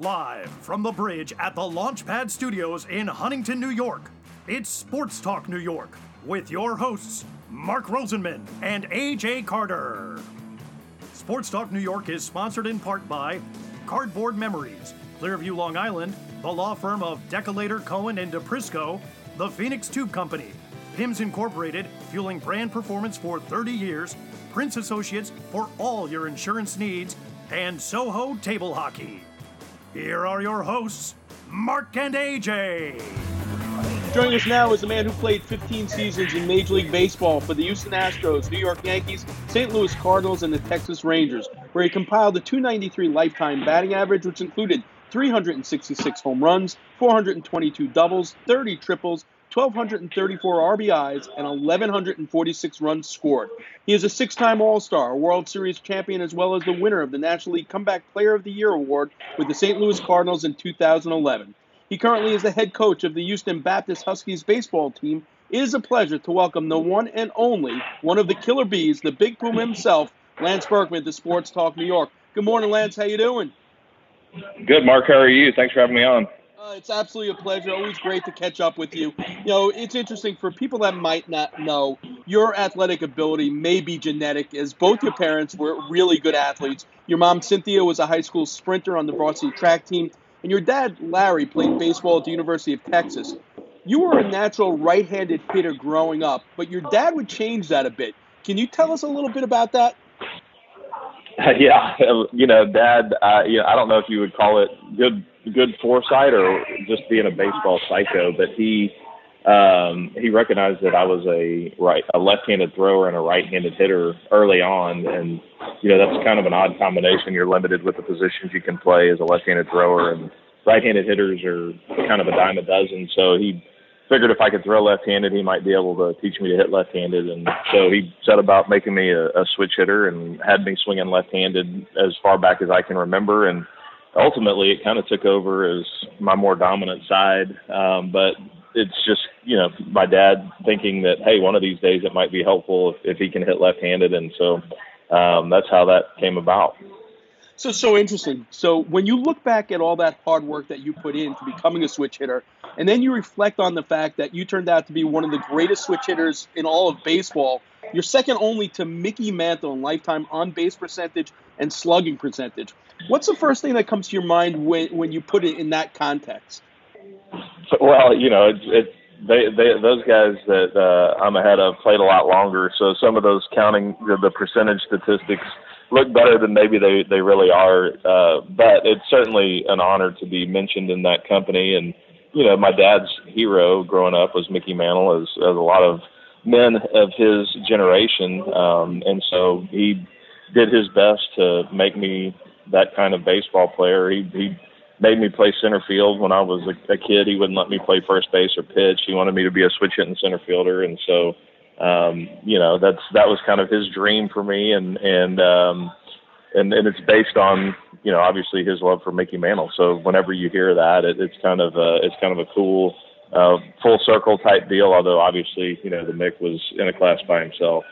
Live from the bridge at the Launchpad Studios in Huntington, New York, it's Sports Talk New York with your hosts, Mark Rosenman and AJ Carter. Sports Talk New York is sponsored in part by Cardboard Memories, Clearview, Long Island, the law firm of Decolator, Cohen, and DePrisco, the Phoenix Tube Company, PIMS Incorporated, fueling brand performance for 30 years, Prince Associates for all your insurance needs, and Soho Table Hockey. Here are your hosts, Mark and AJ. Joining us now is a man who played 15 seasons in Major League Baseball for the Houston Astros, New York Yankees, St. Louis Cardinals, and the Texas Rangers, where he compiled a 293 lifetime batting average, which included 366 home runs, 422 doubles, 30 triples, 1,234 RBIs, and 1,146 runs scored. He is a six time All Star, World Series champion, as well as the winner of the National League Comeback Player of the Year award with the St. Louis Cardinals in 2011. He currently is the head coach of the Houston Baptist Huskies baseball team. It is a pleasure to welcome the one and only, one of the killer bees, the Big Puma himself, Lance Berkman to Sports Talk New York. Good morning, Lance. How you doing? Good, Mark. How are you? Thanks for having me on. Uh, it's absolutely a pleasure. Always great to catch up with you. You know, it's interesting for people that might not know, your athletic ability may be genetic, as both your parents were really good athletes. Your mom, Cynthia, was a high school sprinter on the varsity track team, and your dad, Larry, played baseball at the University of Texas. You were a natural right handed hitter growing up, but your dad would change that a bit. Can you tell us a little bit about that? Yeah, you know, Dad. Uh, you know, I don't know if you would call it good good foresight or just being a baseball psycho, but he um, he recognized that I was a right a left-handed thrower and a right-handed hitter early on, and you know that's kind of an odd combination. You're limited with the positions you can play as a left-handed thrower, and right-handed hitters are kind of a dime a dozen. So he figured if I could throw left-handed, he might be able to teach me to hit left-handed, and so he set about making me a, a switch hitter and had me swinging left-handed as far back as I can remember, and ultimately it kind of took over as my more dominant side. Um, but it's just you know my dad thinking that hey, one of these days it might be helpful if, if he can hit left-handed, and so um, that's how that came about. So so interesting. So when you look back at all that hard work that you put into becoming a switch hitter, and then you reflect on the fact that you turned out to be one of the greatest switch hitters in all of baseball, you're second only to Mickey Mantle in lifetime on base percentage and slugging percentage. What's the first thing that comes to your mind when when you put it in that context? Well, you know, it's it, they they those guys that uh, I'm ahead of played a lot longer, so some of those counting the, the percentage statistics look better than maybe they they really are. Uh, but it's certainly an honor to be mentioned in that company. And you know, my dad's hero growing up was Mickey Mantle, as, as a lot of men of his generation. Um, and so he did his best to make me that kind of baseball player. He he made me play center field when I was a, a kid. He wouldn't let me play first base or pitch. He wanted me to be a switch hitting center fielder, and so um, you know that's that was kind of his dream for me, and and um, and and it's based on you know obviously his love for Mickey Mantle. So whenever you hear that, it, it's kind of uh, it's kind of a cool uh, full circle type deal. Although obviously you know the Mick was in a class by himself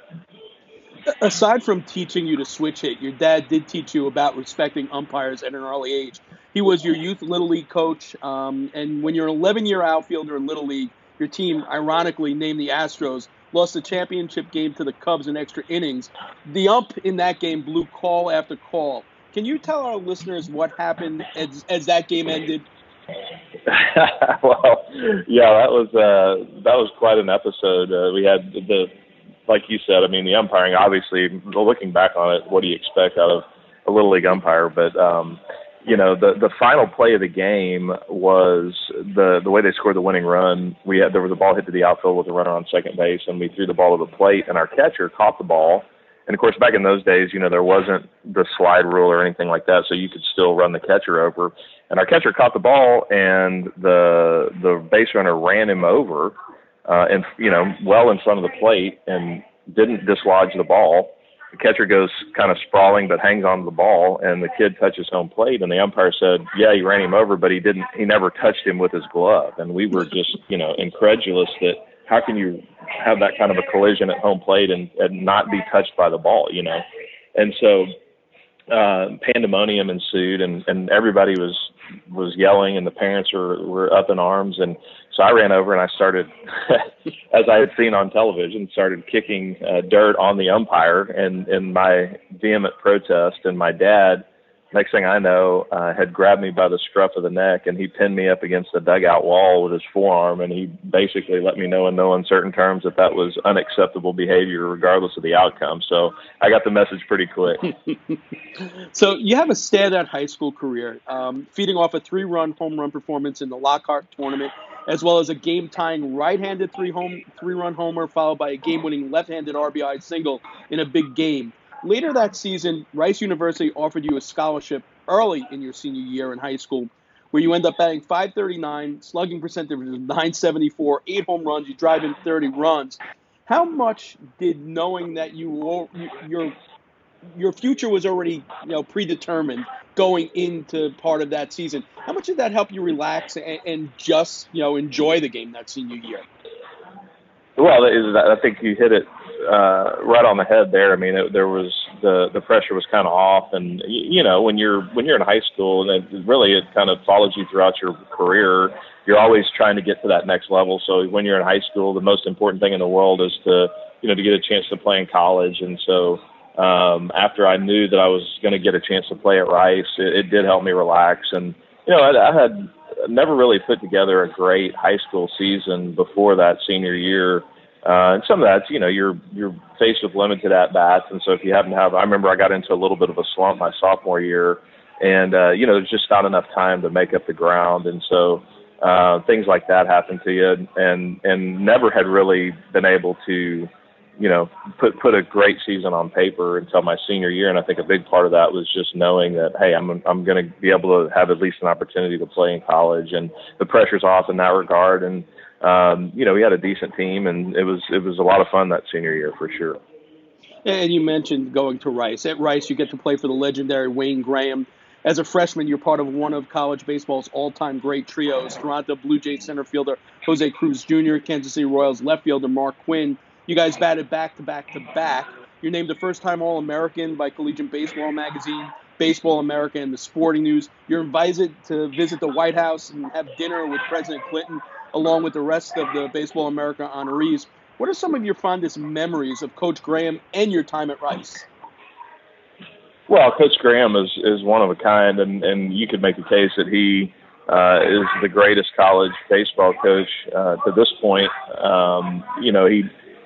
aside from teaching you to switch hit, your dad did teach you about respecting umpires at an early age. He was your youth little league coach, um, and when you're an 11 year outfielder in little league, your team, ironically named the Astros, lost the championship game to the Cubs in extra innings. The ump in that game blew call after call. Can you tell our listeners what happened as, as that game ended? well, yeah, that was uh, that was quite an episode. Uh, we had the like you said, I mean, the umpiring, obviously, looking back on it, what do you expect out of a little league umpire? But, um, you know, the the final play of the game was the the way they scored the winning run. We had there was a ball hit to the outfield with a runner on second base, and we threw the ball to the plate, and our catcher caught the ball. And of course, back in those days, you know, there wasn't the slide rule or anything like that, so you could still run the catcher over. And our catcher caught the ball, and the the base runner ran him over uh, and you know, well in front of the plate and didn't dislodge the ball. The catcher goes kind of sprawling, but hangs on to the ball, and the kid touches home plate. And the umpire said, "Yeah, he ran him over, but he didn't. He never touched him with his glove." And we were just, you know, incredulous that how can you have that kind of a collision at home plate and, and not be touched by the ball, you know? And so uh, pandemonium ensued, and, and everybody was was yelling and the parents were were up in arms and so I ran over and I started, as I had seen on television, started kicking uh, dirt on the umpire and in my vehement protest. And my dad next thing I know, uh, had grabbed me by the scruff of the neck and he pinned me up against the dugout wall with his forearm. And he basically let me know in no uncertain terms that that was unacceptable behavior, regardless of the outcome. So I got the message pretty quick. so you have a standout high school career, um, feeding off a three run home run performance in the Lockhart tournament. As well as a game-tying right-handed three home three-run homer, followed by a game-winning left-handed RBI single in a big game. Later that season, Rice University offered you a scholarship early in your senior year in high school, where you end up batting 539, slugging percentage of 974, eight home runs, you drive in 30 runs. How much did knowing that you your your future was already you know predetermined going into part of that season? How much did that help you relax and, and just you know enjoy the game that senior year? Well, I think you hit it uh, right on the head there. I mean, it, there was the the pressure was kind of off, and you, you know when you're when you're in high school, and it, really it kind of follows you throughout your career. You're always trying to get to that next level. So when you're in high school, the most important thing in the world is to you know to get a chance to play in college. And so um, after I knew that I was going to get a chance to play at Rice, it, it did help me relax. And you know I, I had never really put together a great high school season before that senior year uh, and some of that's, you know, you're you're faced with limited at bats, and so if you happen to have, I remember I got into a little bit of a slump my sophomore year, and uh, you know, there's just not enough time to make up the ground, and so uh, things like that happen to you, and and never had really been able to, you know, put put a great season on paper until my senior year, and I think a big part of that was just knowing that hey, I'm I'm going to be able to have at least an opportunity to play in college, and the pressure's off in that regard, and um, you know, we had a decent team, and it was it was a lot of fun that senior year for sure. And you mentioned going to Rice. At Rice, you get to play for the legendary Wayne Graham. As a freshman, you're part of one of college baseball's all-time great trios: Toronto Blue Jays center fielder Jose Cruz Jr., Kansas City Royals left fielder Mark Quinn. You guys batted back to back to back. You're named the first-time All-American by Collegiate Baseball Magazine, Baseball America, and the Sporting News. You're invited to visit the White House and have dinner with President Clinton along with the rest of the Baseball America honorees. What are some of your fondest memories of Coach Graham and your time at Rice? Well, Coach Graham is is one of a kind, and and you could make the case that he uh, is the greatest college baseball coach uh, to this point. Um, you know, he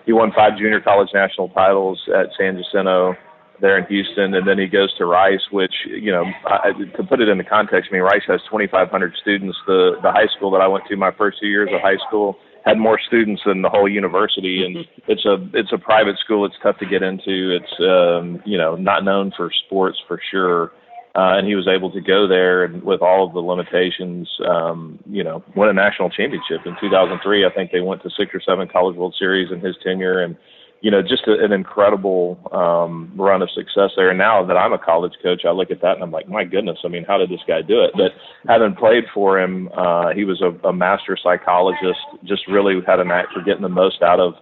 he won five junior college national titles at San Jacinto there in Houston, and then he goes to Rice, which you know, I, to put it into context, I mean, Rice has 2,500 students. The the high school that I went to my first two years of high school had more students than the whole university, and it's a it's a private school. It's tough to get into. It's um, you know not known for sports for sure. Uh, and he was able to go there and with all of the limitations, um, you know, win a national championship in 2003. I think they went to six or seven College World Series in his tenure, and you know, just a, an incredible um, run of success there. And now that I'm a college coach, I look at that and I'm like, my goodness, I mean, how did this guy do it? But having played for him, uh, he was a, a master psychologist, just really had an knack for getting the most out of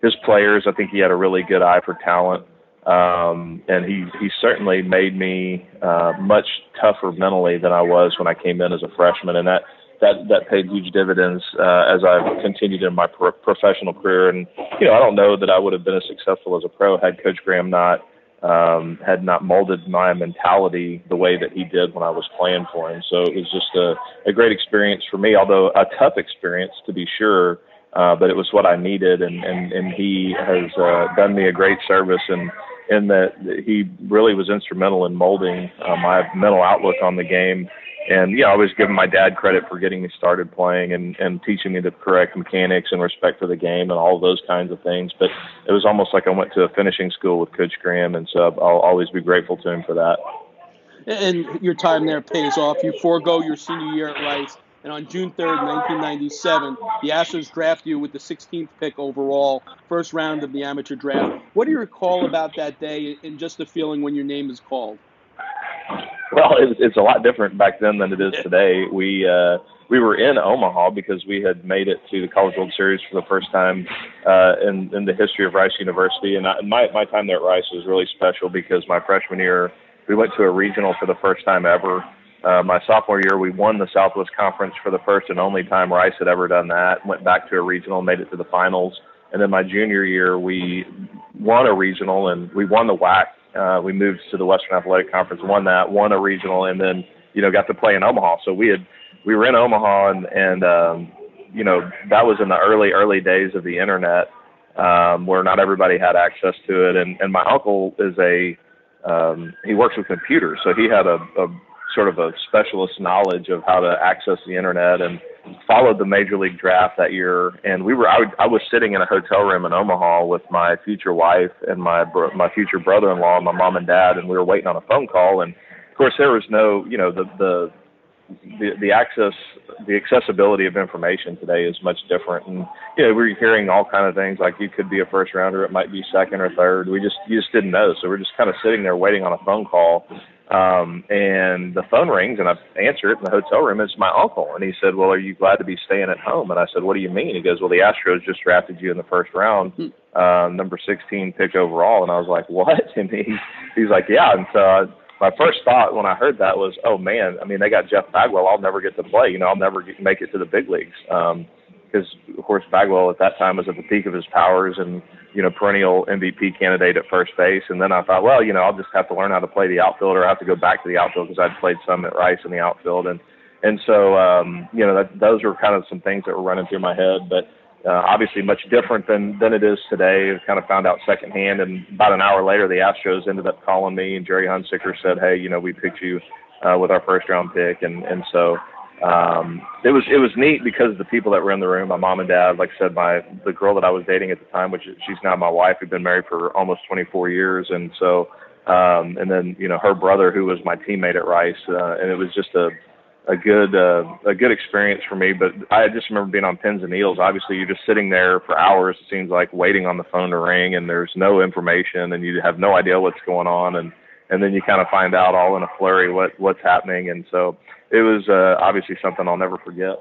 his players. I think he had a really good eye for talent. Um, and he, he certainly made me uh, much tougher mentally than I was when I came in as a freshman. And that, that that paid huge dividends uh, as I've continued in my pro- professional career. And you know, I don't know that I would have been as successful as a pro had Coach Graham not um, had not molded my mentality the way that he did when I was playing for him. So it was just a, a great experience for me, although a tough experience to be sure. Uh, but it was what I needed, and and and he has uh, done me a great service and in that he really was instrumental in molding uh, my mental outlook on the game and yeah, I always give my dad credit for getting me started playing and and teaching me the correct mechanics and respect for the game and all those kinds of things. But it was almost like I went to a finishing school with Coach Graham, and so I'll always be grateful to him for that. And your time there pays off. You forego your senior year at Rice, and on June 3rd, 1997, the Astros draft you with the 16th pick overall, first round of the amateur draft. What do you recall about that day and just the feeling when your name is called? Well, it's, it's a lot different back then than it is today. We uh, we were in Omaha because we had made it to the College World Series for the first time uh, in in the history of Rice University, and I, my my time there at Rice was really special because my freshman year we went to a regional for the first time ever. Uh, my sophomore year, we won the Southwest Conference for the first and only time Rice had ever done that. Went back to a regional, made it to the finals. And then my junior year, we won a regional and we won the WAC. Uh, we moved to the Western Athletic Conference, won that, won a regional, and then you know got to play in Omaha. So we had we were in Omaha, and and um, you know that was in the early early days of the internet, um, where not everybody had access to it. And and my uncle is a um, he works with computers, so he had a, a sort of a specialist knowledge of how to access the internet and followed the major league draft that year and we were I, I was sitting in a hotel room in Omaha with my future wife and my my future brother-in-law and my mom and dad and we were waiting on a phone call and of course there was no you know the the the, the access the accessibility of information today is much different and you know we're hearing all kind of things like you could be a first rounder it might be second or third we just you just didn't know so we're just kind of sitting there waiting on a phone call um, and the phone rings and I answer it in the hotel room. It's my uncle. And he said, well, are you glad to be staying at home? And I said, what do you mean? He goes, well, the Astros just drafted you in the first round, uh, number 16 pick overall. And I was like, what? And he, he's like, yeah. And so I, my first thought when I heard that was, oh man, I mean, they got Jeff Bagwell. I'll never get to play. You know, I'll never get, make it to the big leagues. Um, because of course Bagwell at that time was at the peak of his powers and you know perennial MVP candidate at first base. And then I thought, well, you know, I'll just have to learn how to play the outfield, or I have to go back to the outfield because I'd played some at Rice in the outfield, and and so um, you know that, those were kind of some things that were running through my head, but. Uh, obviously, much different than than it is today. I kind of found out secondhand, and about an hour later, the Astros ended up calling me, and Gerry Hunsicker said, "Hey, you know, we picked you uh, with our first round pick," and and so um, it was it was neat because the people that were in the room, my mom and dad, like I said, my the girl that I was dating at the time, which she's now my wife, we've been married for almost 24 years, and so um, and then you know her brother who was my teammate at Rice, uh, and it was just a a good uh, a good experience for me. But I just remember being on pins and needles. Obviously, you're just sitting there for hours. It seems like waiting on the phone to ring, and there's no information, and you have no idea what's going on, and and then you kind of find out all in a flurry what what's happening, and so it was uh, obviously something I'll never forget.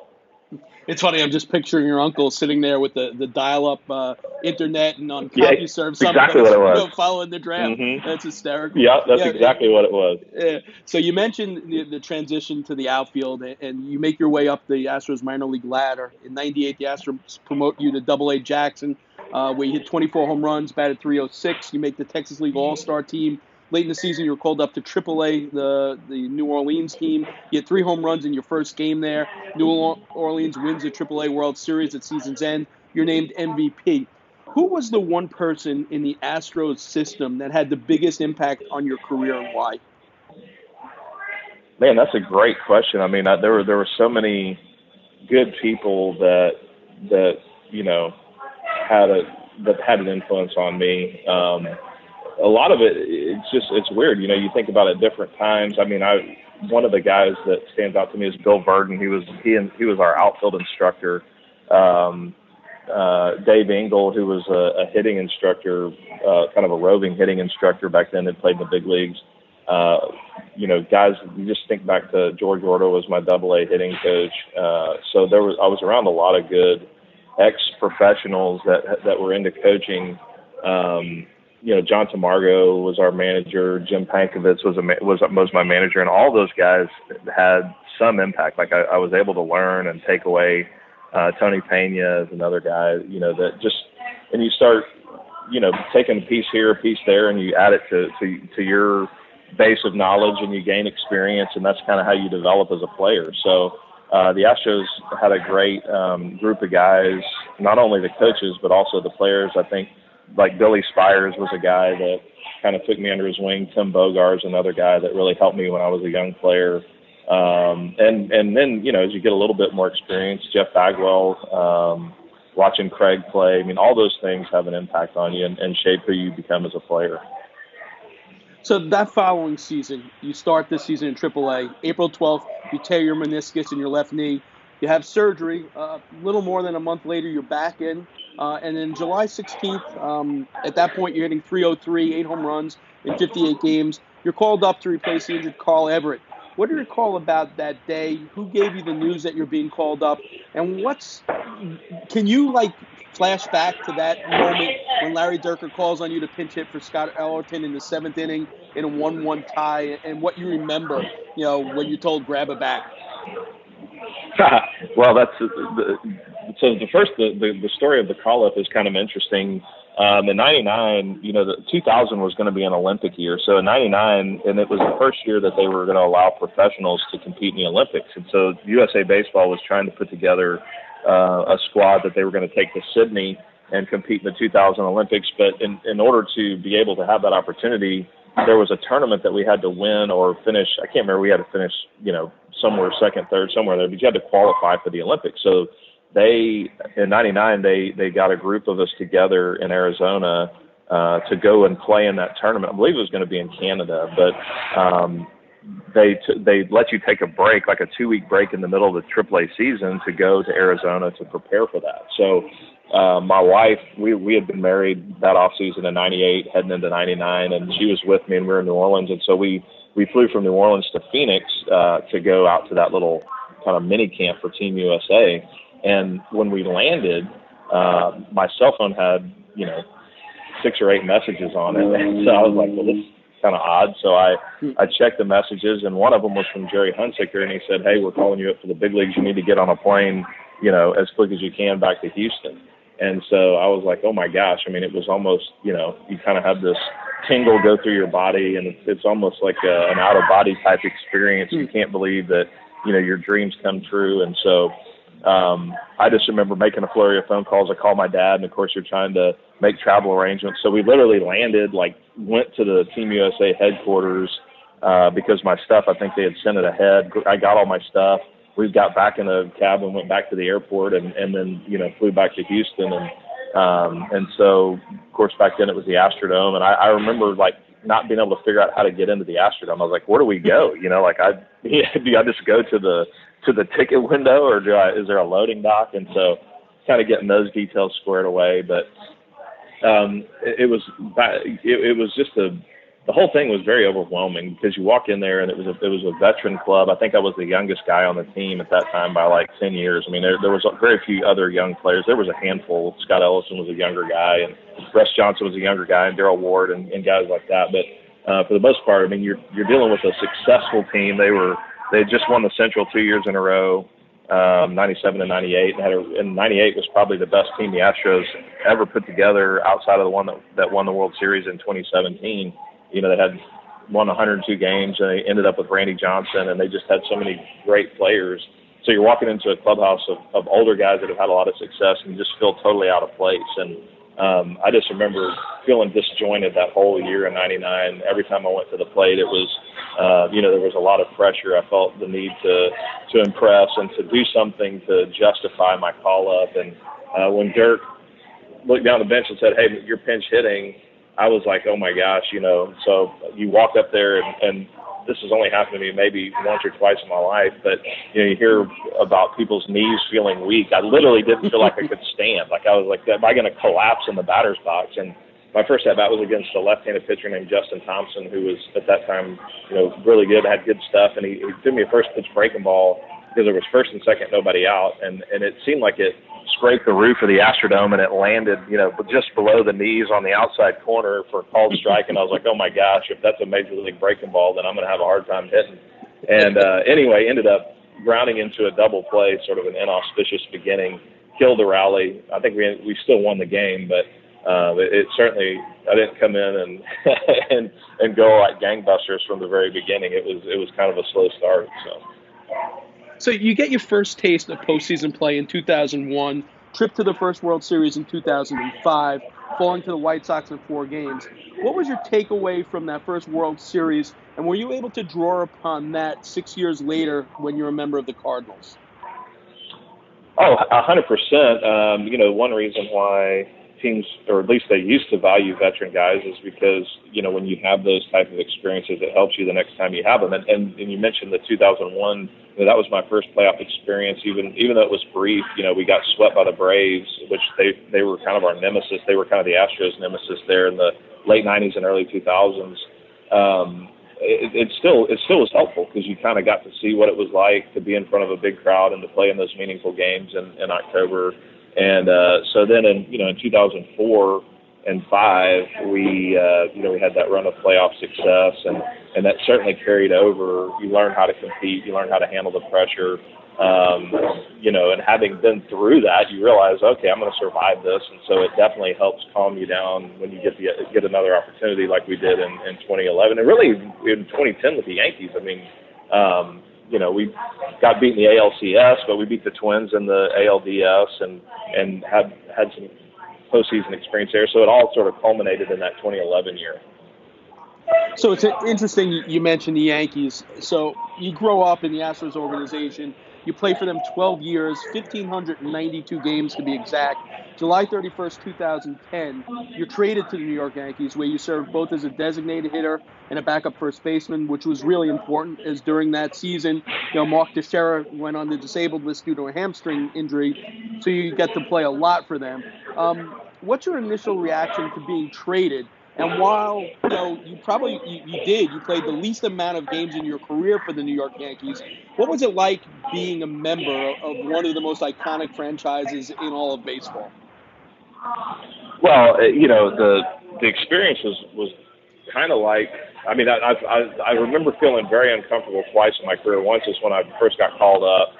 It's funny. I'm just picturing your uncle sitting there with the, the dial-up uh, internet and on CompuServe. Yeah, serve, exactly what it was. Following the draft. Mm-hmm. That's hysterical. Yeah, that's yeah, exactly what it was. Yeah. So you mentioned the, the, transition to the outfield, and you make your way up the Astros minor league ladder. In '98, the Astros promote you to Double A Jackson, uh, where you hit 24 home runs, batted 306. You make the Texas League All-Star team Late in the season, you were called up to AAA, the the New Orleans team. You had three home runs in your first game there. New Orleans wins the AAA World Series at season's end. You're named MVP. Who was the one person in the Astros system that had the biggest impact on your career and why? Man, that's a great question. I mean, I, there were there were so many good people that that you know had a that had an influence on me. Um, a lot of it, it's just it's weird. You know, you think about it different times. I mean, I one of the guys that stands out to me is Bill Burden. He was he and he was our outfield instructor. Um, uh, Dave Engle, who was a, a hitting instructor, uh, kind of a roving hitting instructor back then, that played in the big leagues. Uh, you know, guys, you just think back to George Ordo was my double A hitting coach. Uh, so there was I was around a lot of good ex professionals that that were into coaching. Um, you know, John Tamargo was our manager. Jim Pankovits was a was was my manager, and all those guys had some impact. Like I, I was able to learn and take away. Uh, Tony Pena is another guy, you know, that just and you start, you know, taking a piece here, a piece there, and you add it to to to your base of knowledge, and you gain experience, and that's kind of how you develop as a player. So. Uh, the Astros had a great um, group of guys, not only the coaches but also the players. I think like Billy Spiers was a guy that kind of took me under his wing. Tim Bogar's another guy that really helped me when I was a young player. Um, and and then you know as you get a little bit more experience, Jeff Bagwell, um, watching Craig play. I mean, all those things have an impact on you and, and shape who you become as a player. So that following season, you start this season in AAA. April 12th, you tear your meniscus in your left knee. You have surgery. A uh, little more than a month later, you're back in. Uh, and then July 16th, um, at that point, you're hitting 303, eight home runs in 58 games. You're called up to replace the injured Carl Everett. What do you recall about that day? Who gave you the news that you're being called up? And what's can you like flash back to that moment when Larry Dierker calls on you to pinch hit for Scott Elarton in the seventh inning in a one-one tie, and what you remember, you know, when you told grab it back. well, that's the, so the first the, the, the story of the call up is kind of interesting. Um, in '99, you know, the 2000 was going to be an Olympic year. So in '99, and it was the first year that they were going to allow professionals to compete in the Olympics. And so USA Baseball was trying to put together uh, a squad that they were going to take to Sydney and compete in the 2000 Olympics. But in, in order to be able to have that opportunity, there was a tournament that we had to win or finish. I can't remember. We had to finish, you know, somewhere second, third, somewhere there. But you had to qualify for the Olympics. So they in '99 they they got a group of us together in Arizona uh, to go and play in that tournament. I believe it was going to be in Canada, but um, they t- they let you take a break, like a two week break in the middle of the AAA season, to go to Arizona to prepare for that. So uh, my wife, we we had been married that off season in '98, heading into '99, and she was with me, and we were in New Orleans, and so we we flew from New Orleans to Phoenix uh, to go out to that little kind of mini camp for Team USA. And when we landed, uh, my cell phone had you know six or eight messages on it, and so I was like, well, this is kind of odd. So I I checked the messages, and one of them was from Gerry Hunsicker, and he said, hey, we're calling you up for the big leagues. You need to get on a plane, you know, as quick as you can back to Houston. And so I was like, oh my gosh. I mean, it was almost, you know, you kind of have this tingle go through your body, and it's, it's almost like a, an out of body type experience. You can't believe that, you know, your dreams come true. And so um, I just remember making a flurry of phone calls. I called my dad, and of course, you're trying to make travel arrangements. So we literally landed, like, went to the Team USA headquarters uh, because my stuff, I think they had sent it ahead. I got all my stuff we got back in the cab and went back to the airport and, and then, you know, flew back to Houston. And, um, and so, of course, back then it was the Astrodome. And I, I remember like not being able to figure out how to get into the Astrodome. I was like, where do we go? You know, like I, do I just go to the, to the ticket window or do I, is there a loading dock? And so kind of getting those details squared away. But, um, it, it was, it, it was just a, the whole thing was very overwhelming because you walk in there and it was a it was a veteran club. I think I was the youngest guy on the team at that time by like ten years. I mean, there there was very few other young players. There was a handful. Scott Elarton was a younger guy, and Russ Johnson was a younger guy, and Daryle Ward and, and guys like that. But uh, for the most part, I mean, you're you're dealing with a successful team. They were they had just won the Central two years in a row. Um, 97 and 98, and had a, and 98 was probably the best team the Astros ever put together outside of the one that, that won the World Series in 2017 you know, they had won 102 games and they ended up with Randy Johnson and they just had so many great players. So you're walking into a clubhouse of, of older guys that have had a lot of success and just feel totally out of place. And um, I just remember feeling disjointed that whole year in '99. Every time I went to the plate, it was, uh, you know, there was a lot of pressure. I felt the need to to impress and to do something to justify my call up. And uh, when Dirk looked down the bench and said, "Hey, you're pinch hitting," I was like, oh my gosh, you know. So you walk up there, and, and this has only happened to me maybe once or twice in my life, but you know, you hear about people's knees feeling weak. I literally didn't feel like I could stand. Like I was like, am I going to collapse in the batter's box? And my first at bat was against a left-handed pitcher named Justin Thompson, who was at that time, you know, really good, had good stuff, and he, he threw me a first pitch breaking ball because there was first and second, nobody out, and and it seemed like it scraped the roof of the Astrodome and it landed, you know, just below the knees on the outside corner for a called strike. And I was like, oh my gosh, if that's a major league breaking ball, then I'm going to have a hard time hitting. And uh, anyway, ended up grounding into a double play, sort of an inauspicious beginning, killed the rally. I think we we still won the game, but uh, it, it certainly I didn't come in and and and go like gangbusters from the very beginning. It was it was kind of a slow start. So. So you get your first taste of postseason play in 2001, trip to the first World Series in 2005, falling to the White Sox in four games. What was your takeaway from that first World Series, and were you able to draw upon that six years later when you're a member of the Cardinals? Oh, hundred percent. Um, you know, one reason why teams, or at least they used to value veteran guys, is because you know when you have those type of experiences, it helps you the next time you have them. And, and, and you mentioned the 2001. You know, that was my first playoff experience. Even even though it was brief, you know, we got swept by the Braves, which they they were kind of our nemesis. They were kind of the Astros' nemesis there in the late 90s and early 2000s. Um, it, it still it still was helpful because you kind of got to see what it was like to be in front of a big crowd and to play in those meaningful games in, in October And uh, so then in you know in 2004 and five, we uh, you know we had that run of playoff success, and and that certainly carried over. You learn how to compete, you learn how to handle the pressure. Um, you know, and having been through that, you realize, okay, I'm going to survive this, and so it definitely helps calm you down when you get the get another opportunity like we did in, in 2011, and really in 2010 with the Yankees. I mean, um, you know, we got beat in the ALCS, but we beat the Twins in the ALDS, and and had had some postseason experience there. So it all sort of culminated in that 2011 year. So it's interesting you mentioned the Yankees. So you grow up in the Astros organization. You play for them 12 years, 1,592 games to be exact. July 31st, 2010, you're traded to the New York Yankees, where you served both as a designated hitter and a backup first baseman, which was really important, as during that season, you know, Mark Teixeira went on the disabled list due to a hamstring injury, so you get to play a lot for them. Um, what's your initial reaction to being traded? And while you know you probably you, you, did, you played the least amount of games in your career for the New York Yankees. What was it like being a member of one of the most iconic franchises in all of baseball? Well, uh, you know the the experience was was kind of like I mean I, I I remember feeling very uncomfortable twice in my career. Once is when I first got called up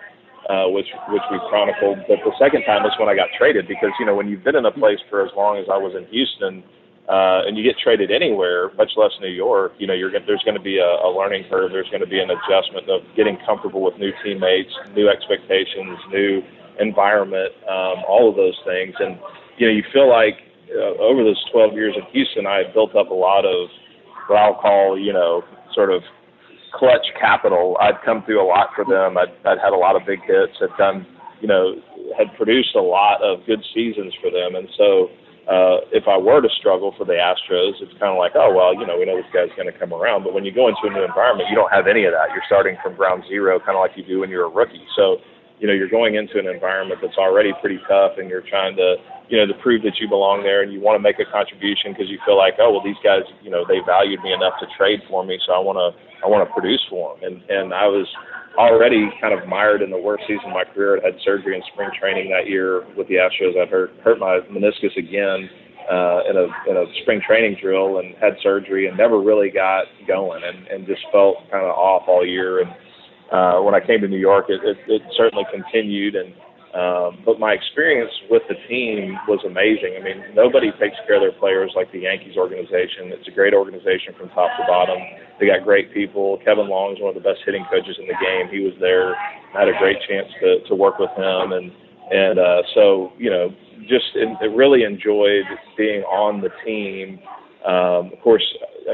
uh, which which we chronicled. But the second time was when I got traded because you know when you've been in a place for as long as I was in Houston, uh, and you get traded anywhere, much less New York, you know you're there's going to be a, a learning curve. There's going to be an adjustment of getting comfortable with new teammates, new expectations, new environment, um, all of those things. And you know you feel like uh, over those 12 years in Houston, I built up a lot of what I'll call you know sort of clutch capital. I'd come through a lot for them. I'd, I'd had a lot of big hits. I'd done, you know, had produced a lot of good seasons for them. And so, uh, if I were to struggle for the Astros, it's kind of like, oh well, you know, we know this guy's going to come around. But when you go into a new environment, you don't have any of that. You're starting from ground zero, kind of like you do when you're a rookie. So, you know, you're going into an environment that's already pretty tough, and you're trying to, you know, to prove that you belong there, and you want to make a contribution because you feel like, oh well, these guys, you know, they valued me enough to trade for me, so I want to I want to produce for them. And and I was already kind of mired in the worst season of my career. I had surgery in spring training that year with the Astros. I hurt hurt my meniscus again uh, in a in a spring training drill and had surgery and never really got going and and just felt kind of off all year. And uh, when I came to New York, it, it, it certainly continued and um, but my experience with the team was amazing. I mean, nobody takes care of their players like the Yankees organization. It's a great organization from top to bottom. They got great people. Kevin Long is one of the best hitting coaches in the game. He was there. I had a great chance to to work with him, and and uh, so you know, just in, really enjoyed being on the team. Um, of course,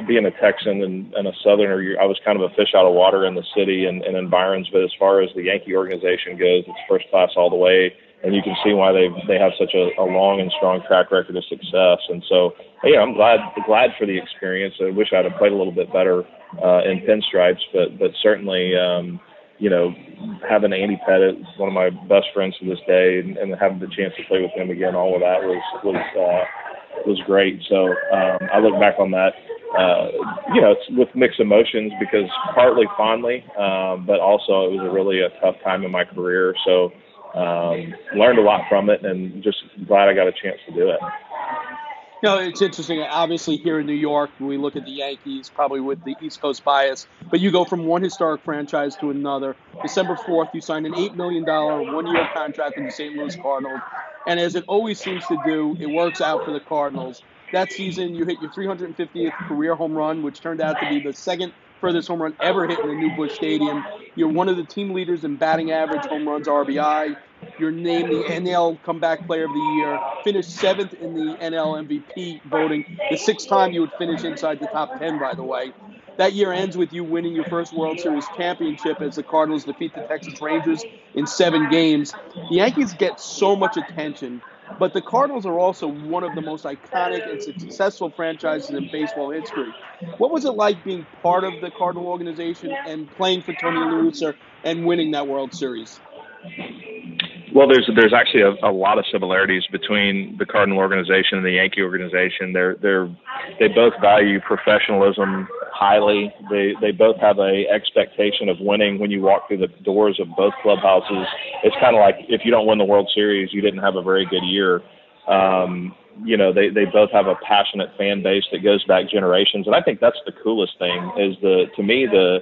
being a Texan and, and a Southerner, I was kind of a fish out of water in the city and, and in Byron's. But as far as the Yankee organization goes, it's first class all the way, and you can see why they they have such a, a long and strong track record of success. And so, yeah, I'm glad glad for the experience. I wish I'd have played a little bit better uh, in pinstripes, but but certainly. Um, you know, having Andy Pettitte, one of my best friends to this day, and, and having the chance to play with him again, all of that was was uh, was great. So um, I look back on that uh, you know, it's with mixed emotions because partly fondly, um, but also it was a really a tough time in my career. So um, learned a lot from it, and just glad I got a chance to do it. You know, it's interesting. Obviously, here in New York, we look at the Yankees, probably with the East Coast bias, but you go from one historic franchise to another. December 4th, you signed an $8 million one year contract with the St. Louis Cardinals. And as it always seems to do, it works out for the Cardinals. That season, you hit your 350th career home run, which turned out to be the second furthest home run ever hit in the new Busch Stadium. You're one of the team leaders in batting average, home runs, RBI. You're named the NL Comeback Player of the Year. Finished seventh in the NL MVP voting. The sixth time you would finish inside the top 10, by the way. That year ends with you winning your first World Series championship as the Cardinals defeat the Texas Rangers in seven games. The Yankees get so much attention but the Cardinals are also one of the most iconic and successful franchises in baseball history. What was it like being part of the Cardinal organization and playing for Tony La Russa and winning that World Series? Well, there's there's actually a, a, lot of similarities between the Cardinal organization and the Yankee organization. They're they're they both value professionalism highly. They they both have a expectation of winning when you walk through the doors of both clubhouses. It's kind of like if you don't win the World Series, you didn't have a very good year. Um, you know, they they both have a passionate fan base that goes back generations, and I think that's the coolest thing. Is the to me the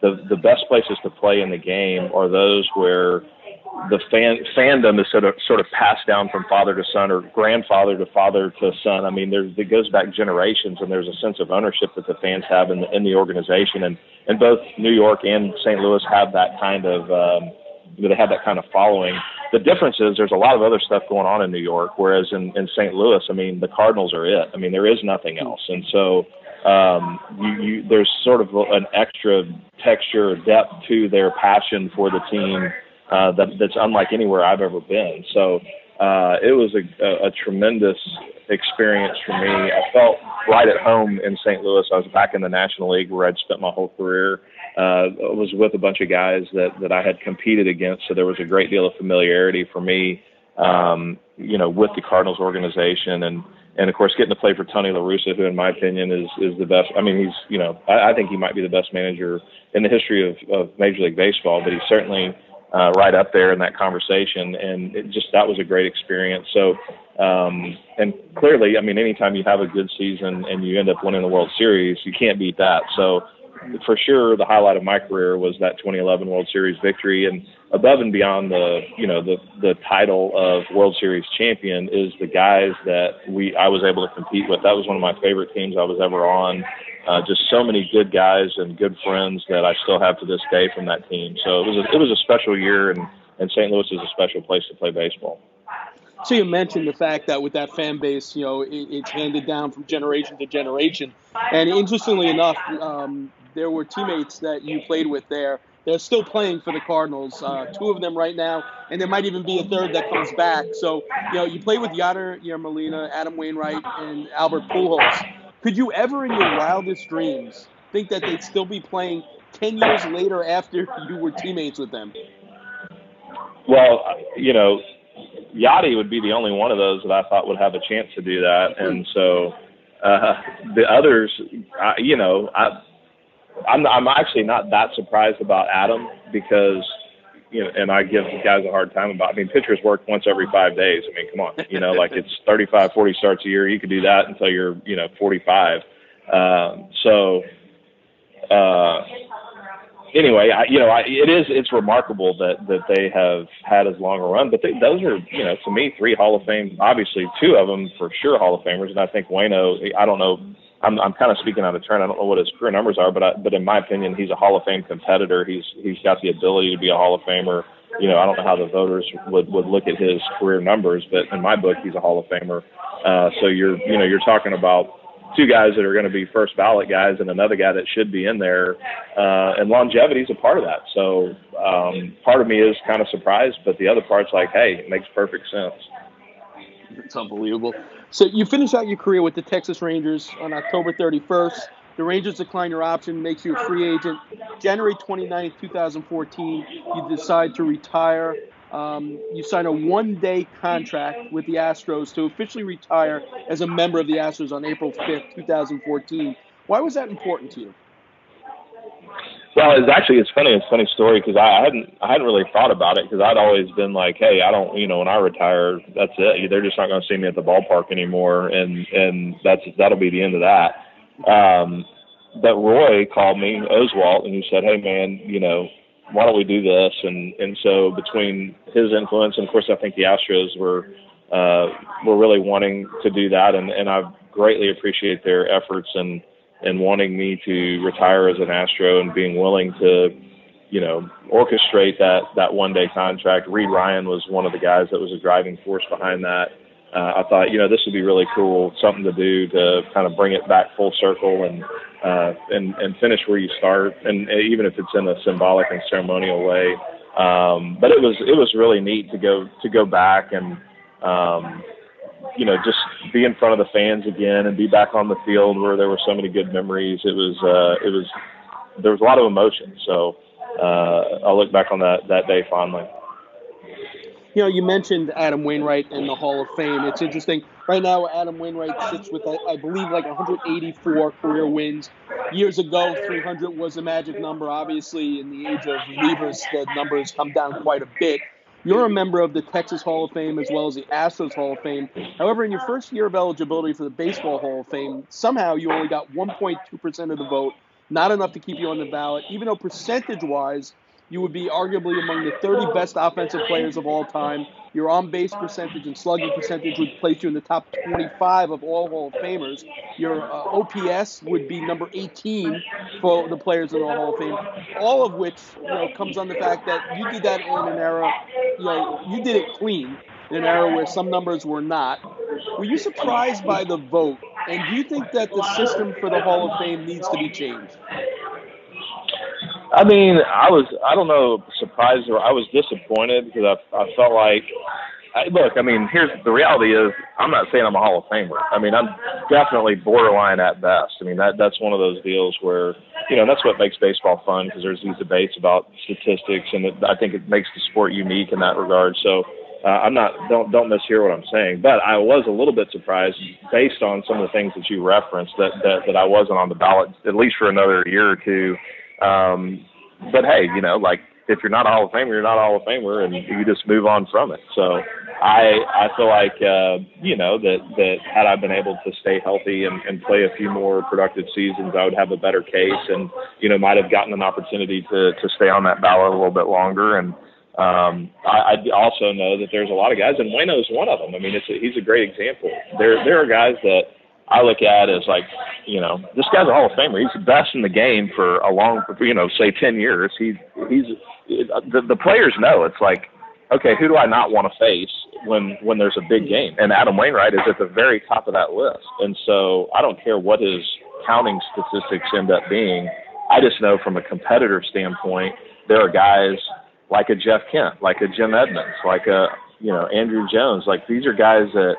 the the best places to play in the game are those where the fan fandom is sort of sort of passed down from father to son or grandfather to father to son. I mean, there's it goes back generations, and there's a sense of ownership that the fans have in the in the organization, and and both New York and St. Louis have that kind of um, they have that kind of following. The difference is there's a lot of other stuff going on in New York, whereas in in St. Louis, I mean, the Cardinals are it. I mean, there is nothing else, and so um, you, you, there's sort of an extra texture or depth to their passion for the team uh, that, that's unlike anywhere I've ever been. So uh, it was a, a, a tremendous experience for me. I felt right at home in St. Louis. I was back in the National League where I'd spent my whole career. Uh, I was with a bunch of guys that, that I had competed against, so there was a great deal of familiarity for me, um, you know, with the Cardinals organization and and of course getting to play for Tony La Russa, who in my opinion is is the best. I mean, he's you know I, I think he might be the best manager in the history of, of Major League Baseball, but he's certainly uh, right up there in that conversation. And it just that was a great experience. So, um, and clearly, I mean, anytime you have a good season and you end up winning the World Series, you can't beat that. So, for sure, the highlight of my career was that 2011 World Series victory, and above and beyond the you know the the title of World Series champion is the guys that we I was able to compete with. That was one of my favorite teams I was ever on uh, just so many good guys and good friends that I still have to this day from that team. So it was a, it was a special year, and and St. Louis is a special place to play baseball. So you mentioned the fact that with that fan base, you know, it, it's handed down from generation to generation. And interestingly enough, um, there were teammates that you played with there. They're still playing for the Cardinals. Uh, two of them right now, and there might even be a third that comes back. So, you know, you play with Yadier Molina, Adam Wainwright, and Albert Pujols. Could you ever, in your wildest dreams, think that they'd still be playing 10 years later after you were teammates with them? Well, you know, Yadi would be the only one of those that I thought would have a chance to do that. And so uh, the others, I, you know, I, I'm, I'm actually not that surprised about Adam because you know, and I give guys a hard time about. I mean, pitchers work once every five days. I mean, come on, you know, like it's 35, 40 starts a year. You could do that until you're, you know, 45. Um, so, uh, anyway, I, you know, I, it is it's remarkable that that they have had as long a run. But they, those are, you know, to me, three Hall of Fame. Obviously, two of them for sure Hall of Famers, and I think Waino. I don't know I'm I'm kind of speaking out of turn. I don't know what his career numbers are, but I, but in my opinion, he's a Hall of Fame competitor. He's he's got the ability to be a Hall of Famer. You know, I don't know how the voters would would look at his career numbers, but in my book, he's a Hall of Famer. Uh, so you're you know you're talking about two guys that are going to be first ballot guys and another guy that should be in there. Uh, and longevity is a part of that. So um, part of me is kind of surprised, but the other part's like, hey, it makes perfect sense. It's unbelievable. So you finish out your career with the Texas Rangers on October 31st. The Rangers decline your option, makes you a free agent. January 29th, 2014, you decide to retire. Um, you sign a one-day contract with the Astros to officially retire as a member of the Astros on April 5th, 2014. Why was that important to you? Well, it's actually it's funny. It's a funny story because I hadn't I hadn't really thought about it because I'd always been like, hey, I don't you know when I retire, that's it. They're just not going to see me at the ballpark anymore, and and that's that'll be the end of that. Um, but Roy called me Oswalt and he said, hey man, you know why don't we do this? And and so between his influence and of course I think the Astros were uh, were really wanting to do that, and and I greatly appreciate their efforts and and wanting me to retire as an Astro and being willing to, you know, orchestrate that that one day contract. Reid Ryan was one of the guys that was a driving force behind that. Uh, I thought, you know, this would be really cool, something to do to kind of bring it back full circle and uh, and and finish where you start, and even if it's in a symbolic and ceremonial way. Um, but it was it was really neat to go to go back and um, you know, just be in front of the fans again and be back on the field where there were so many good memories. It was, uh, it was, there was a lot of emotion. So uh, I'll look back on that that day fondly. You know, you mentioned Adam Wainwright in the Hall of Fame. It's interesting. Right now, Adam Wainwright sits with, I believe, like 184 career wins. years ago, 300 was a magic number. Obviously, in the age of relievers, the numbers come down quite a bit. You're a member of the Texas Hall of Fame as well as the Astros Hall of Fame. However, in your first year of eligibility for the Baseball Hall of Fame, somehow you only got 1.2% of the vote, not enough to keep you on the ballot, even though percentage wise, you would be arguably among the 30 best offensive players of all time. Your on base percentage and slugging percentage would place you in the top 25 of all Hall of Famers. Your uh, OPS would be number 18 for the players in the Hall of Fame. All of which you know comes on the fact that you did that in an era, you know, you did it clean in an era where some numbers were not. Were you surprised by the vote? And do you think that the system for the Hall of Fame needs to be changed? I mean, I was I don't know surprised or I was disappointed because I I felt like I, look, I mean, here's the reality is I'm not saying I'm a Hall of Famer. I mean, I'm definitely borderline at best. I mean, that that's one of those deals where you know that's what makes baseball fun because there's these debates about statistics, and it, I think it makes the sport unique in that regard. So. Uh, I'm not don't don't mishear what I'm saying, but I was a little bit surprised based on some of the things that you referenced that that, that I wasn't on the ballot at least for another year or two um, but hey, you know, like if you're not a Hall of Famer, you're not a Hall of Famer, and you just move on from it. So I I feel like uh, you know that that had I been able to stay healthy and, and play a few more productive seasons, I would have a better case, and you know might have gotten an opportunity to to stay on that ballot a little bit longer. And um, I, I also know that there's a lot of guys, and Waino's one of them. I mean, it's a, he's a great example. There there are guys that I look at as like, you know, this guy's a Hall of Famer. He's the best in the game for a long, you know, say ten years. He's he's the, the players know it's like, okay, who do I not want to face when when there's a big game? And Adam Wainwright is at the very top of that list. And so I don't care what his counting statistics end up being. I just know from a competitor standpoint, there are guys like a Jeff Kent, like a Jim Edmonds, like a you know Andruw Jones. Like these are guys that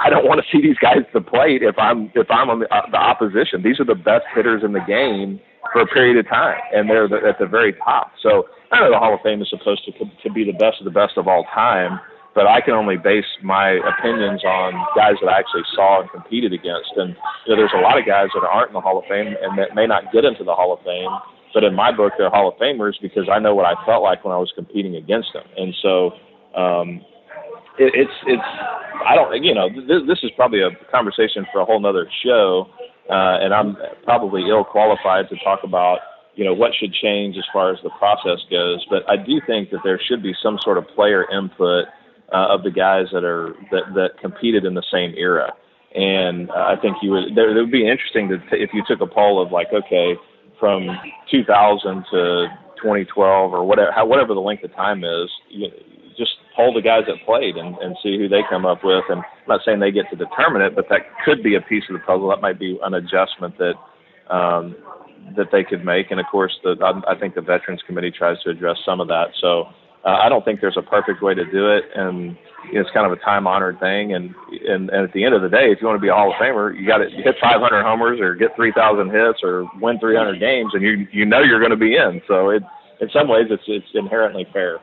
I don't want to see these guys at the plate if I'm if I'm on the, uh, the opposition. These are the best hitters in the game for a period of time, and they're the, at the very top. So I know the Hall of Fame is supposed to to be the best of the best of all time, but I can only base my opinions on guys that I actually saw and competed against. And you know, there's a lot of guys that aren't in the Hall of Fame and that may not get into the Hall of Fame, but in my book, they're Hall of Famers because I know what I felt like when I was competing against them. And so um, it, it's it's I don't you know this, this is probably a conversation for a whole nother show, uh, and I'm probably ill qualified to talk about you know what should change as far as the process goes. But I do think that there should be some sort of player input uh, of the guys that are that that competed in the same era. And uh, I think you would. There, it would be interesting to t- if you took a poll of like, okay, from 2000 to 2012 or whatever, how, whatever the length of time is, you, just poll the guys that played and, and see who they come up with. And I'm not saying they get to determine it, but that could be a piece of the puzzle. That might be an adjustment that um, that they could make. And of course, the, I, I think the Veterans Committee tries to address some of that. So uh, I don't think there's a perfect way to do it, and it's kind of a time-honored thing. And, and and at the end of the day, if you want to be a Hall of Famer, you got to hit 500 homers or get 3,000 hits or win 300 games, and you you know you're going to be in. So it in some ways, it's it's inherently fair.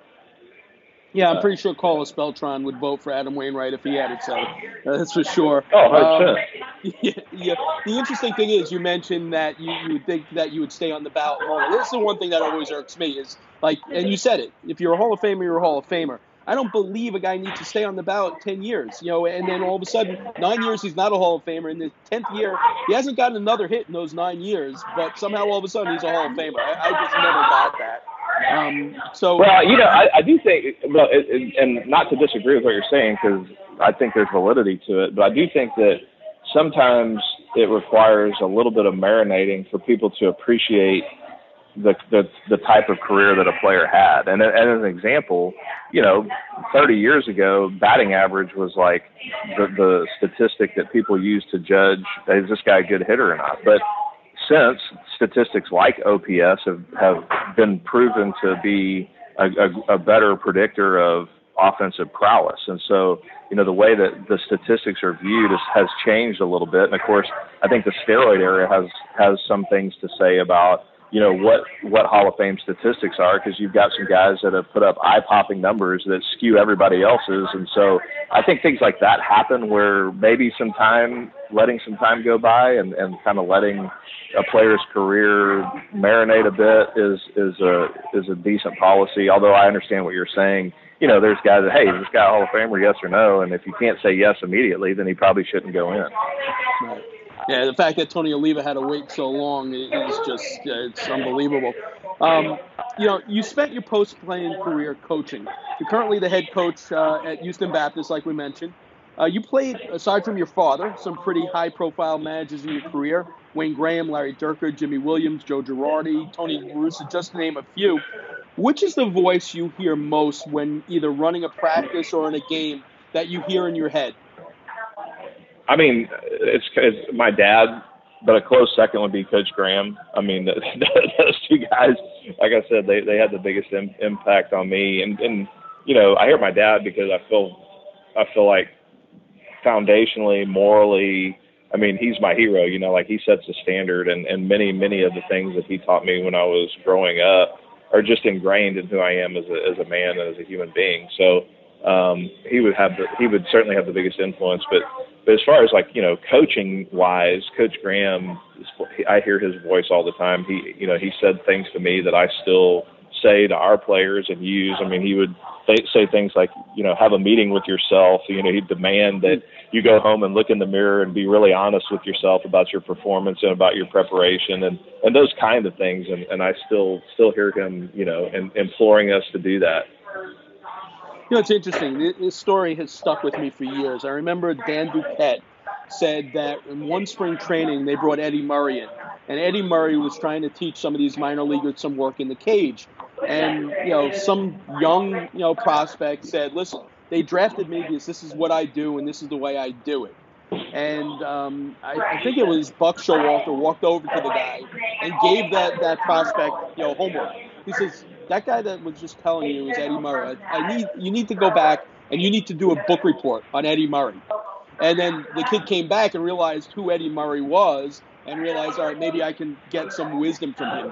Yeah, I'm pretty sure Carlos Beltran would vote for Adam Wainwright if he had it so. Uh, that's for sure. Oh, 100%. Um, yeah, yeah. The interesting thing is, you mentioned that you, you would think that you would stay on the ballot longer. This is the one thing that always irks me is like, and you said it. If you're a Hall of Famer, you're a Hall of Famer. I don't believe a guy needs to stay on the ballot 10 years, you know, and then all of a sudden, nine years he's not a Hall of Famer. In the 10th year, he hasn't gotten another hit in those nine years, but somehow all of a sudden he's a Hall of Famer. I, I just never got that. Um, so well, you know, I, I do think, well, it, it, and not to disagree with what you're saying because I think there's validity to it, but I do think that sometimes it requires a little bit of marinating for people to appreciate the the, the type of career that a player had. And, and as an example, you know, 30 years ago, batting average was like the, the statistic that people used to judge is this guy a good hitter or not. But since statistics like OPS have, have been proven to be a, a, a better predictor of offensive prowess. And so, you know, the way that the statistics are viewed is, has changed a little bit. And of course, I think the steroid era has has some things to say about you know what what Hall of Fame statistics are because you've got some guys that have put up eye popping numbers that skew everybody else's, and so I think things like that happen where maybe some time, letting some time go by, and and kind of letting a player's career marinate a bit is is a is a decent policy. Although I understand what you're saying. You know, there's guys that hey, is this guy a Hall of Famer? Yes or no? And if you can't say yes immediately, then he probably shouldn't go in. Right. Yeah, the fact that Tony Oliva had to wait so long is just uh, it's unbelievable. Um, you know, you spent your post-playing career coaching. You're currently the head coach uh, at Houston Baptist, like we mentioned. Uh, you played, aside from your father, some pretty high-profile managers in your career: Wayne Graham, Larry Dierker, Jimy Williams, Joe Girardi, Tony Russo, just to name a few. Which is the voice you hear most when either running a practice or in a game that you hear in your head? I mean, it's, it's my dad, but a close second would be Coach Graham. I mean, those two guys, like I said, they they had the biggest Im- impact on me. And and you know, I hear my dad because I feel I feel like foundationally, morally, I mean, he's my hero. You know, like he sets the standard, and and many many of the things that he taught me when I was growing up are just ingrained in who I am as a as a man and as a human being. So um, he would have the, he would certainly have the biggest influence. But but as far as like you know coaching wise, Coach Graham, I hear his voice all the time. He you know he said things to me that I still say to our players and use. I mean, he would say things like, you know, have a meeting with yourself. You know, he'd demand that you go home and look in the mirror and be really honest with yourself about your performance and about your preparation and and those kind of things. And and I still still hear him, you know, and imploring us to do that. You know, it's interesting. This story has stuck with me for years. I remember Dan Duquette said that in one spring training they brought Eddie Murray in, and Eddie Murray was trying to teach some of these minor leaguers some work in the cage. And you know, some young you know prospect said, "Listen, they drafted me because this is what I do and this is the way I do it." And um, I, I, think it was Buck Showalter walked over to the guy and gave that that prospect you know homework. He says, that guy that was just telling you is Eddie Murray. I, I need you need to go back and you need to do a book report on Eddie Murray. And then the kid came back and realized who Eddie Murray was and realized, all right, maybe I can get some wisdom from him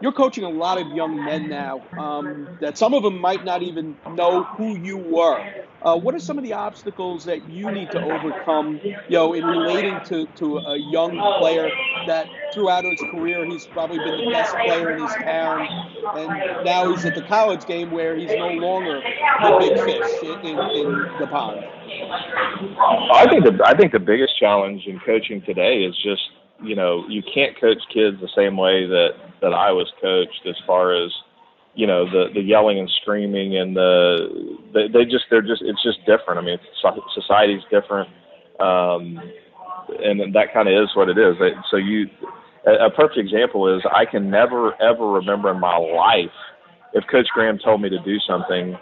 you're coaching a lot of young men now um, that some of them might not even know who you were. Uh, what are some of the obstacles that you need to overcome, you know, in relating to, to a young player that throughout his career he's probably been the best player in his town, and now he's at the college game where he's no longer the big fish in, in, in the pond. I think the I think the biggest challenge in coaching today is just you know you can't coach kids the same way that that I was coached as far as you know the the yelling and screaming and the they, they just they're just it's just different. I mean, society's different, um, and that kind of is what it is. So you a perfect example is I can never ever remember in my life if Coach Graham told me to do something,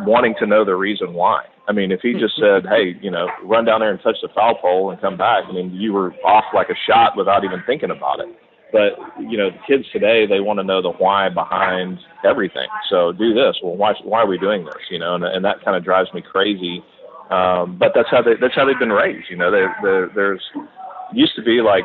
wanting to know the reason why. I mean, if he just said, "Hey, you know, run down there and touch the foul pole and come back," I mean, you were off like a shot without even thinking about it. But you know, the kids today they want to know the why behind everything. So do this. Well, why why are we doing this? You know, and and that kind of drives me crazy. Um, but that's how they that's how they've been raised. You know, they they there's used to be like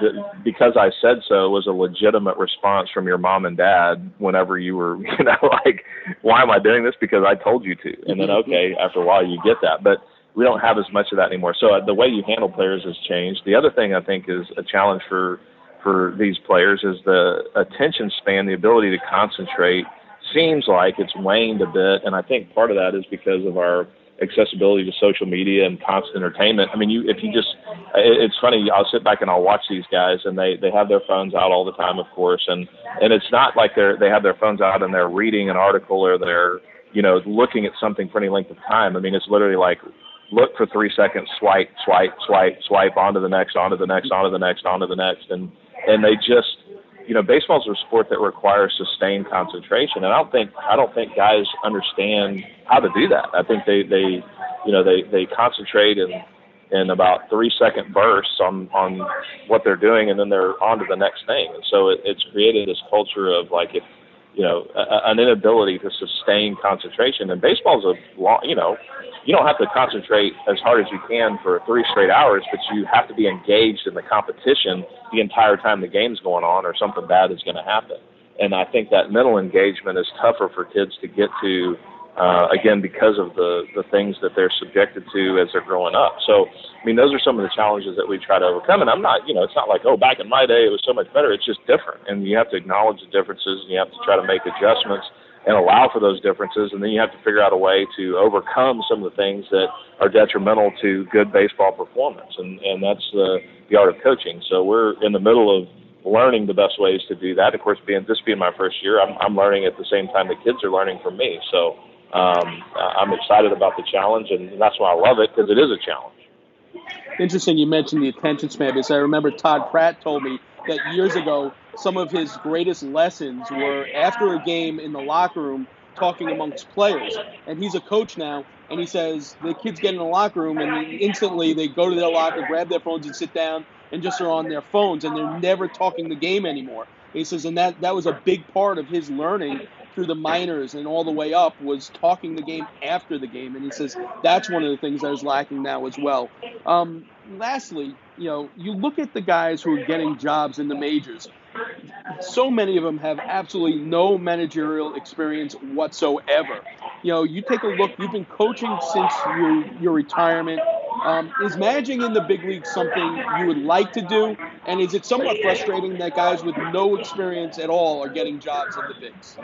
the, because I said so was a legitimate response from your mom and dad whenever you were you know like why am I doing this because I told you to and then okay after a while you get that but we don't have as much of that anymore so uh, the way you handle players has changed the other thing I think is a challenge for for these players is the attention span, the ability to concentrate seems like it's waned a bit. And I think part of that is because of our accessibility to social media and constant entertainment. I mean, you if you just it's funny. I'll sit back and I'll watch these guys, and they they have their phones out all the time, of course, and and it's not like they're they have their phones out and they're reading an article or they're you know looking at something for any length of time. I mean, it's literally like look for three seconds, swipe, swipe, swipe, swipe onto the next, onto the next, onto the next, onto the next, and and they just you know baseball's a sport that requires sustained concentration. And i don't think i don't think guys understand how to do that. I think they they you know they they concentrate in in about three second bursts on on what they're doing and then they're on to the next thing. And so it, it's created this culture of like if you know, a, an inability to sustain concentration. And baseball's a long, you know, you don't have to concentrate as hard as you can for three straight hours, but you have to be engaged in the competition the entire time the game's going on, or something bad is going to happen. And I think that mental engagement is tougher for kids to get to uh, again because of the the things that they're subjected to as they're growing up. So, I mean, those are some of the challenges that we try to overcome. And I'm not, you know, it's not like oh, back in my day it was so much better. It's just different, and you have to acknowledge the differences, and you have to try to make adjustments and allow for those differences, and then you have to figure out a way to overcome some of the things that are detrimental to good baseball performance, and and that's the the art of coaching. So we're in the middle of learning the best ways to do that. Of course, being this being my first year, I'm, I'm learning at the same time the kids are learning from me. So um, I'm excited about the challenge, and that's why I love it because it is a challenge. Interesting, you mentioned the attention span because I remember Todd Pratt told me that years ago some of his greatest lessons were after a game in the locker room talking amongst players. And he's a coach now, and he says the kids get in the locker room and instantly they go to their locker, grab their phones, and sit down and just are on their phones, and they're never talking the game anymore. He says, and that that was a big part of his learning through the minors and all the way up was talking the game after the game. And he says that's one of the things that is lacking now as well. Um, lastly, you know, you look at the guys who are getting jobs in the majors. So many of them have absolutely no managerial experience whatsoever. You know, you take a look. You've been coaching since your your retirement. Um, is managing in the big league something you would like to do? And is it somewhat frustrating that guys with no experience at all are getting jobs in the bigs?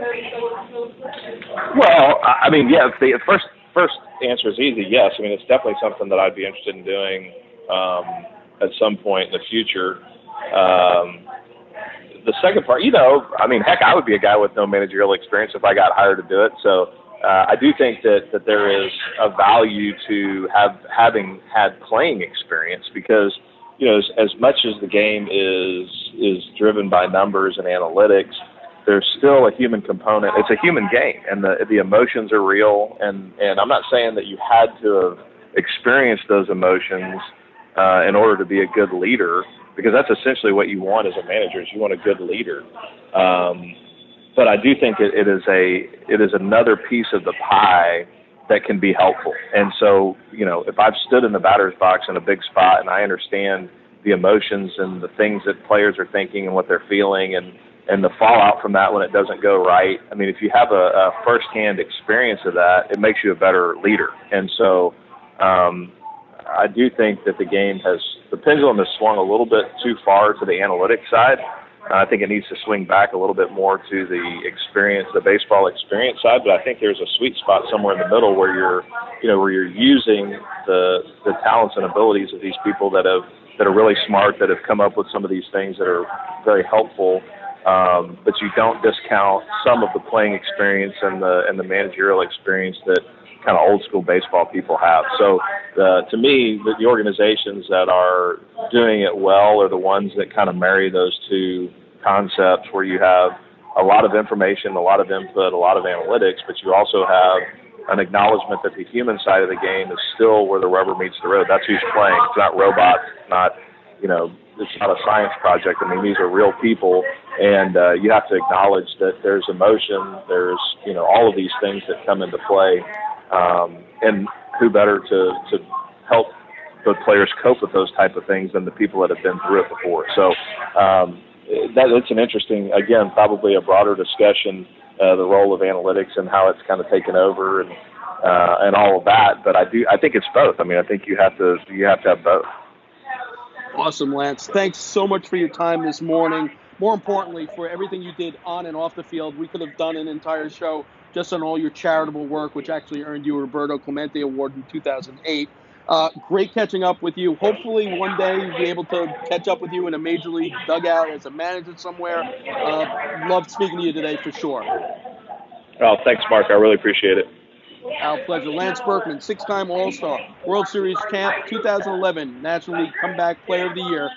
Well, I mean, yeah. The first first answer is easy. Yes, I mean it's definitely something that I'd be interested in doing um, at some point in the future. Um, the second part, you know, I mean, heck, I would be a guy with no managerial experience if I got hired to do it. So uh, I do think that, that there is a value to have having had playing experience because you know as, as much as the game is is driven by numbers and analytics, there's still a human component. It's a human game, and the the emotions are real. And and I'm not saying that you had to have experienced those emotions uh, in order to be a good leader, because that's essentially what you want as a manager. Is you want a good leader. Um, but I do think it, it is a it is another piece of the pie that can be helpful. And so, you know, if I've stood in the batter's box in a big spot and I understand the emotions and the things that players are thinking and what they're feeling and and the fallout from that when it doesn't go right. I mean, if you have a, a firsthand experience of that, it makes you a better leader. And so, um, I do think that the game has the pendulum has swung a little bit too far to the analytics side. I think it needs to swing back a little bit more to the experience, the baseball experience side. But I think there's a sweet spot somewhere in the middle where you're, you know, where you're using the the talents and abilities of these people that have that are really smart, that have come up with some of these things that are very helpful. Um, but you don't discount some of the playing experience and the and the managerial experience that kind of old school baseball people have. So uh, to me, the, the organizations that are doing it well are the ones that kind of marry those two concepts where you have a lot of information, a lot of input, a lot of analytics, but you also have an acknowledgement that the human side of the game is still where the rubber meets the road. That's who's playing. It's not robots, It's not, you know, it's not a science project. I mean, these are real people, and uh, you have to acknowledge that there's emotion, there's, you know, all of these things that come into play um, and who better to, to help the players cope with those type of things than the people that have been through it before. So um, that, it's an interesting, again, probably a broader discussion, uh, the role of analytics and how it's kind of taken over and uh, and all of that. But I do, I think it's both. I mean, I think you have to you have to have both. Awesome, Lance. Thanks so much for your time this morning. More importantly, for everything you did on and off the field. We could have done an entire show just on all your charitable work, which actually earned you a Roberto Clemente Award in 2008. Uh, great catching up with you. Hopefully, one day we'll be able to catch up with you in a major league dugout as a manager somewhere. Uh, loved speaking to you today for sure. Oh, thanks, Mark. I really appreciate it. Our pleasure. Lance Berkman, six time All Star, World Series champ, 2011 National League Comeback Player of the Year.